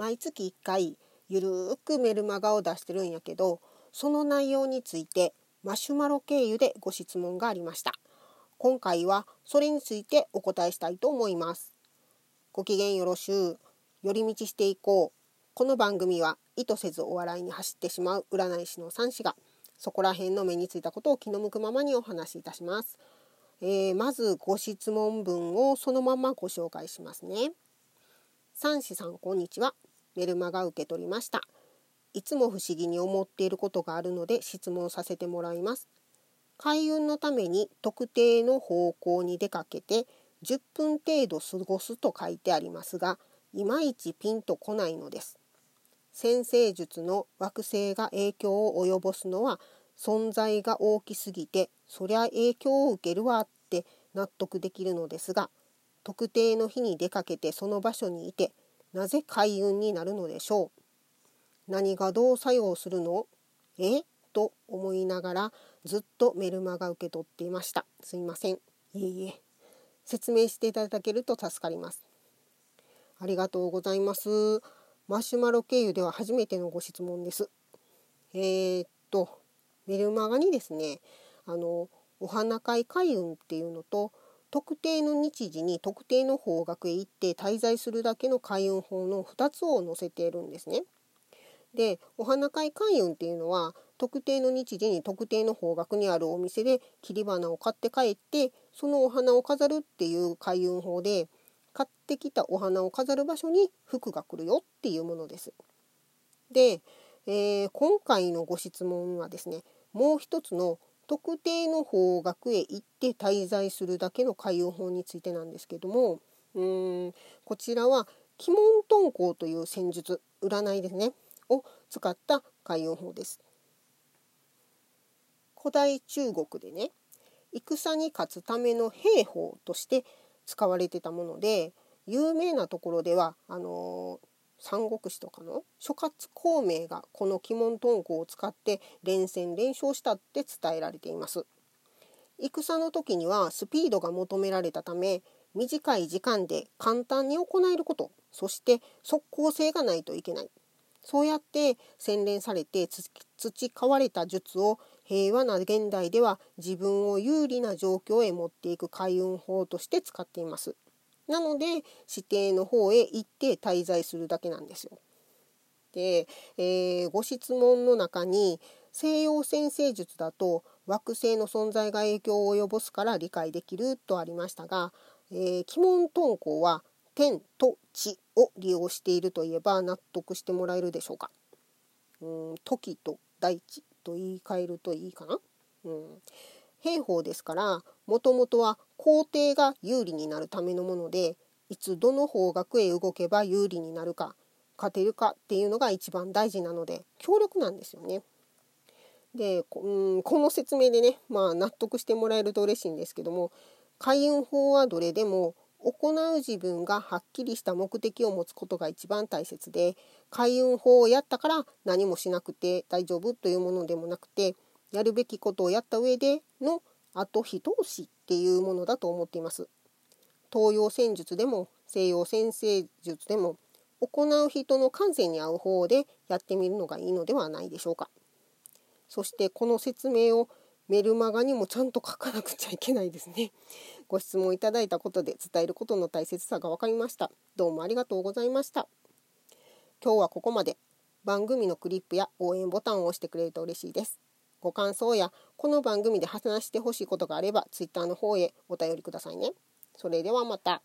毎月1回ゆるーくメルマガを出してるんやけどその内容についてマシュマロ経由でご質問がありました。今回はそれについてお答えしたいと思います。ご機嫌よろしゅう。寄り道していこう。この番組は意図せずお笑いに走ってしまう占い師の三子がそこら辺の目についたことを気の向くままにお話しいたします、えー、まずご質問文をそのままご紹介しますね。三子さんこんにちは。メルマガ受け取りました。いつも不思議に思っていることがあるので質問させてもらいます。開運のために特定の方向に出かけて10分程度過ごすと書いてありますがいまいちピンとこないのです。先生術の惑星が影響を及ぼすのは存在が大きすぎてそりゃ影響を受けるわって納得できるのですが特定の日に出かけてその場所にいてなぜ開運になるのでしょう？何がどう作用するの？え？と思いながらずっとメルマガ受け取っていました。すいません。いえいえ。説明していただけると助かります。ありがとうございます。マシュマロ経由では初めてのご質問です。えー、っとメルマガにですねあのお花会開運っていうのと特定の日時に特定の方角へ行って滞在するだけの開運法の2つを載せているんですね。でお花会開運っていうのは特定の日時に特定の方角にあるお店で切り花を買って帰ってそのお花を飾るっていう開運法で買ってきたお花を飾る場所に服が来るよっていうものです。で、えー、今回のご質問はですねもう一つの特定の方角へ行って滞在するだけの開運法についてなんですけどもうんこちらは鬼門遁甲という戦術占いですねを使った開運法です。古代中国でね戦に勝つための兵法として使われてたもので有名なところではあの三国志とかの諸葛孔明がこの鬼門遁甲を使って連戦連勝したって伝えられています戦の時にはスピードが求められたため短い時間で簡単に行えることそして即効性がないといけないそうやって洗練されて培われた術を平和な現代では自分を有利な状況へ持っていく開運法として使っています。なので指定の方へ行って滞在するだけなんですよ。で、えー、ご質問の中に西洋先生術だと惑星の存在が影響を及ぼすから理解できるとありましたが、え、鬼門遁甲は天と地を利用しているといえば納得してもらえるでしょうか。うん時と大地と言い換えるといいかな。うん、兵法ですからもともとは皇帝が有利になるためのものでいつどの方角へ動けば有利になるか勝てるかっていうのが一番大事なので強力なんですよね。で、うん、この説明でね、まあ、納得してもらえると嬉しいんですけども開運法はどれでも行う自分がはっきりした目的を持つことが一番大切で開運法をやったから何もしなくて大丈夫というものでもなくてやるべきことをやった上での後非通しっていうものだと思っています。東洋戦術でも西洋先生術でも行う人の感性に合う方でやってみるのがいいのではないでしょうか。そしてこの説明をメルマガにもちゃんと書かなくちゃいけないですね。ご質問いただいたことで伝えることの大切さが分かりました。どうもありがとうございました。今日はここまで。番組のクリップや応援ボタンを押してくれると嬉しいです。ご感想やこの番組で話してほしいことがあれば Twitter の方へお便りくださいね。それではまた。